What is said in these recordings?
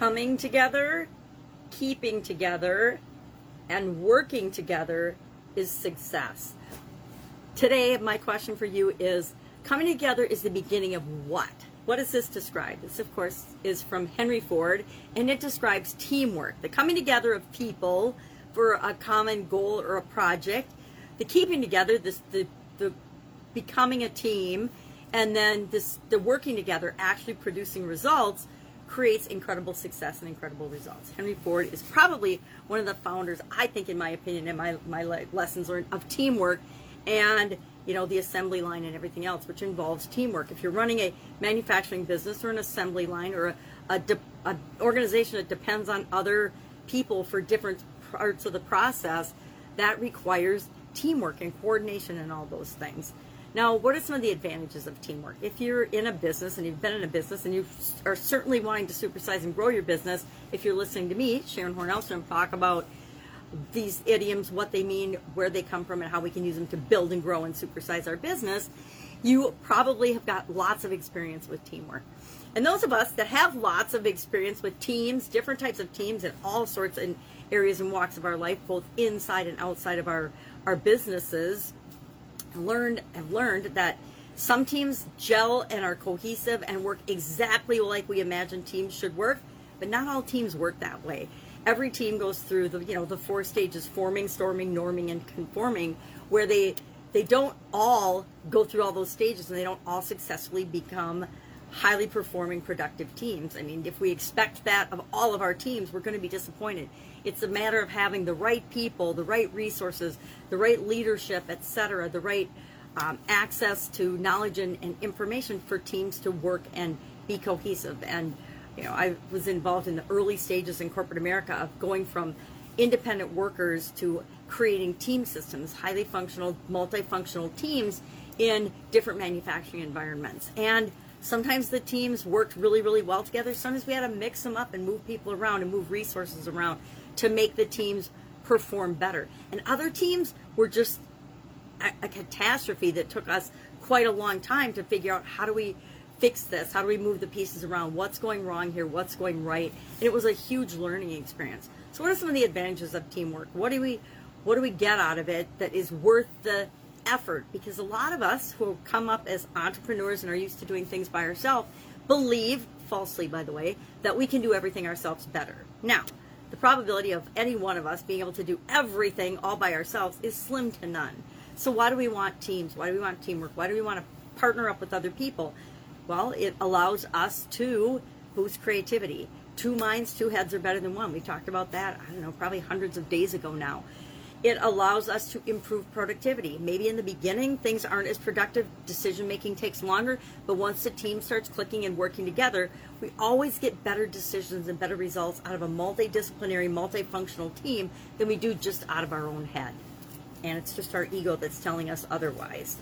coming together, keeping together, and working together is success. Today, my question for you is coming together is the beginning of what? What does this describe? This, of course, is from Henry Ford, and it describes teamwork, the coming together of people for a common goal or a project, the keeping together, this, the, the becoming a team, and then this the working together, actually producing results, creates incredible success and incredible results. Henry Ford is probably one of the founders, I think, in my opinion, and my my lessons learned of teamwork, and you know the assembly line and everything else, which involves teamwork. If you're running a manufacturing business or an assembly line or a, a, de- a organization that depends on other people for different parts of the process, that requires teamwork and coordination and all those things. Now, what are some of the advantages of teamwork? If you're in a business and you've been in a business and you are certainly wanting to supersize and grow your business, if you're listening to me, Sharon Hornelstrom, talk about these idioms, what they mean, where they come from, and how we can use them to build and grow and supersize our business, you probably have got lots of experience with teamwork. And those of us that have lots of experience with teams, different types of teams in all sorts of areas and walks of our life, both inside and outside of our, our businesses, learned have learned that some teams gel and are cohesive and work exactly like we imagine teams should work, but not all teams work that way. Every team goes through the you know the four stages: forming, storming, norming, and conforming, where they they don't all go through all those stages and they don't all successfully become highly performing productive teams. I mean, if we expect that of all of our teams, we're going to be disappointed. It's a matter of having the right people, the right resources, the right leadership, etc., the right um, access to knowledge and, and, information for teams to work and be cohesive. And you know, I was involved in the early stages in corporate America of going from independent workers to creating team systems, highly functional, multifunctional teams in different manufacturing environments. And sometimes the teams worked really, really well together. Sometimes we had to mix them up and move people around and move resources around to make the teams perform better. And other teams were just a, a catastrophe that took us quite a long time to figure out how do we fix this? How do we move the pieces around? What's going wrong here? What's going right? And it was a huge learning experience. So what are some of the advantages of teamwork? What do we what do we get out of it that is worth the effort? Because a lot of us who come up as entrepreneurs and are used to doing things by ourselves believe, falsely by the way, that we can do everything ourselves better. Now, the probability of any one of us being able to do everything all by ourselves is slim to none. So why do we want teams? Why do we want teamwork? Why do we want to partner up with other people? Well, it allows us to boost creativity. Two minds, two heads are better than one. We talked about that, I don't know, probably hundreds of days ago now. It allows us to improve productivity. Maybe in the beginning things aren't as productive, decision making takes longer, but once the team starts clicking and working together, we always get better decisions and better results out of a multidisciplinary, multifunctional team than we do just out of our own head. And it's just our ego that's telling us otherwise.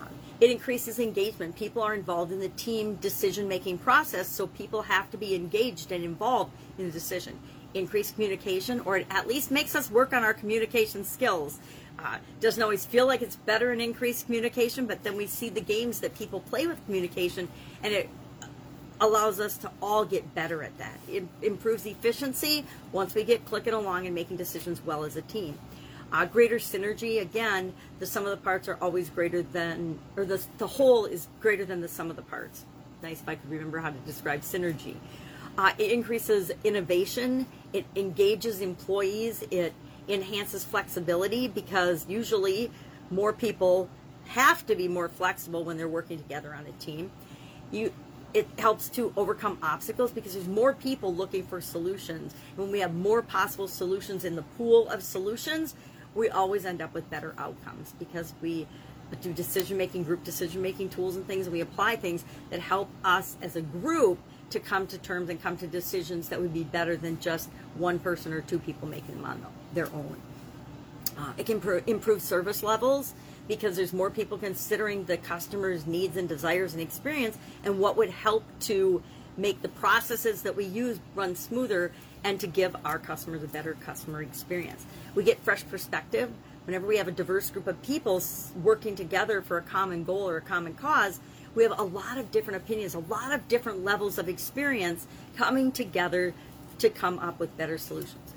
Uh, it increases engagement. People are involved in the team decision making process, so people have to be engaged and involved in the decision. Increased communication, or at least makes us work on our communication skills. Uh, doesn't always feel like it's better in increased communication, but then we see the games that people play with communication, and it allows us to all get better at that. It improves efficiency once we get clicking along and making decisions well as a team. Uh, greater synergy, again, the sum of the parts are always greater than, or the, the whole is greater than the sum of the parts. Nice if I could remember how to describe synergy. Uh, it increases innovation, it engages employees, it enhances flexibility because usually more people have to be more flexible when they're working together on a team. You, it helps to overcome obstacles because there's more people looking for solutions. When we have more possible solutions in the pool of solutions, we always end up with better outcomes because we do decision making, group decision making tools and things, and we apply things that help us as a group to come to terms and come to decisions that would be better than just one person or two people making them on their own. Uh, it can pr- improve service levels because there's more people considering the customer's needs and desires and experience and what would help to make the processes that we use run smoother and to give our customers a better customer experience. We get fresh perspective. Whenever we have a diverse group of people working together for a common goal or a common cause, we have a lot of different opinions, a lot of different levels of experience coming together to come up with better solutions.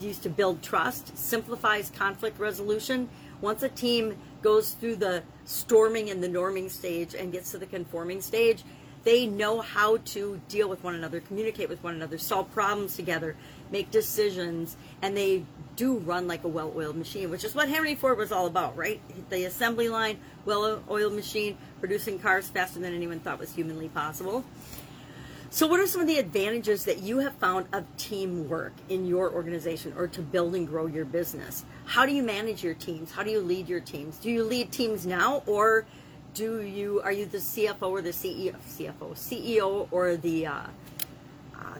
Used to build trust, simplifies conflict resolution. Once a team goes through the storming and the norming stage and gets to the conforming stage, they know how to deal with one another, communicate with one another, solve problems together, make decisions, and they do run like a well oiled machine, which is what Henry Ford was all about, right? The assembly line, well oiled machine, producing cars faster than anyone thought was humanly possible. So, what are some of the advantages that you have found of teamwork in your organization or to build and grow your business? How do you manage your teams? How do you lead your teams? Do you lead teams now, or do you are you the CFO or the CEO, CFO, CEO, or the uh,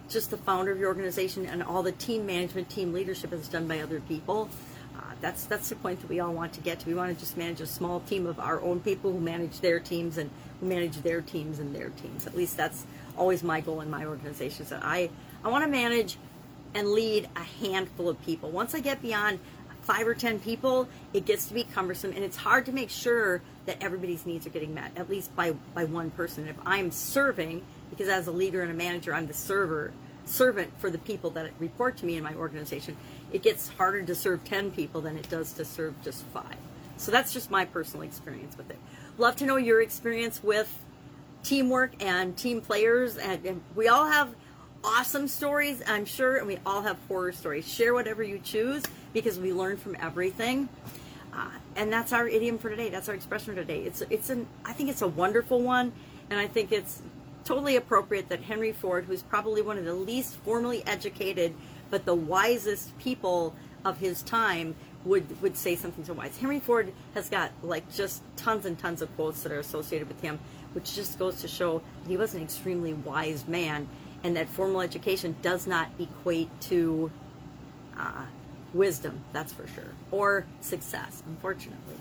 just the founder of your organization, and all the team management, team leadership is done by other people? Uh, that's that's the point that we all want to get to. We want to just manage a small team of our own people who manage their teams and who manage their teams and their teams. At least that's always my goal in my organization. So I, I want to manage and lead a handful of people. Once I get beyond five or ten people, it gets to be cumbersome and it's hard to make sure that everybody's needs are getting met, at least by, by one person. If I'm serving, because as a leader and a manager, I'm the server, servant for the people that report to me in my organization, it gets harder to serve 10 people than it does to serve just five. So that's just my personal experience with it. Love to know your experience with teamwork and team players. And, and, we all have awesome stories, I'm sure, and we all have horror stories. Share whatever you choose because we learn from everything. Uh, and that's our idiom for today. That's our expression for today. It's it's an I think it's a wonderful one, and I think it's totally appropriate that Henry Ford, who's probably one of the least formally educated but the wisest people of his time, would would say something so wise. Henry Ford has got like just tons and tons of quotes that are associated with him which just goes to show he was an extremely wise man and that formal education does not equate to uh, wisdom, that's for sure, or success, unfortunately.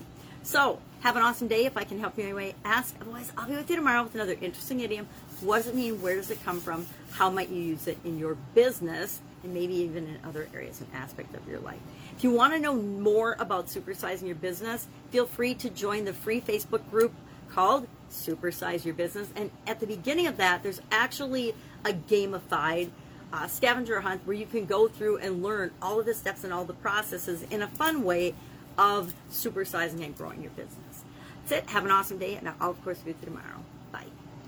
So, have an awesome day. If I can help you in any way, ask. Otherwise, I'll be with you tomorrow with another interesting idiom. What does it mean? Where does it come from? How might you use it in your business? And maybe even in other areas and aspects of your life. If you want to know more about supersizing your business, feel free to join the free Facebook group called Supersize Your Business. And at the beginning of that, there's actually a gamified uh, scavenger hunt where you can go through and learn all of the steps and all the processes in a fun way of supersizing and growing your business. That's it. Have an awesome day, and I'll, of course, be with you tomorrow.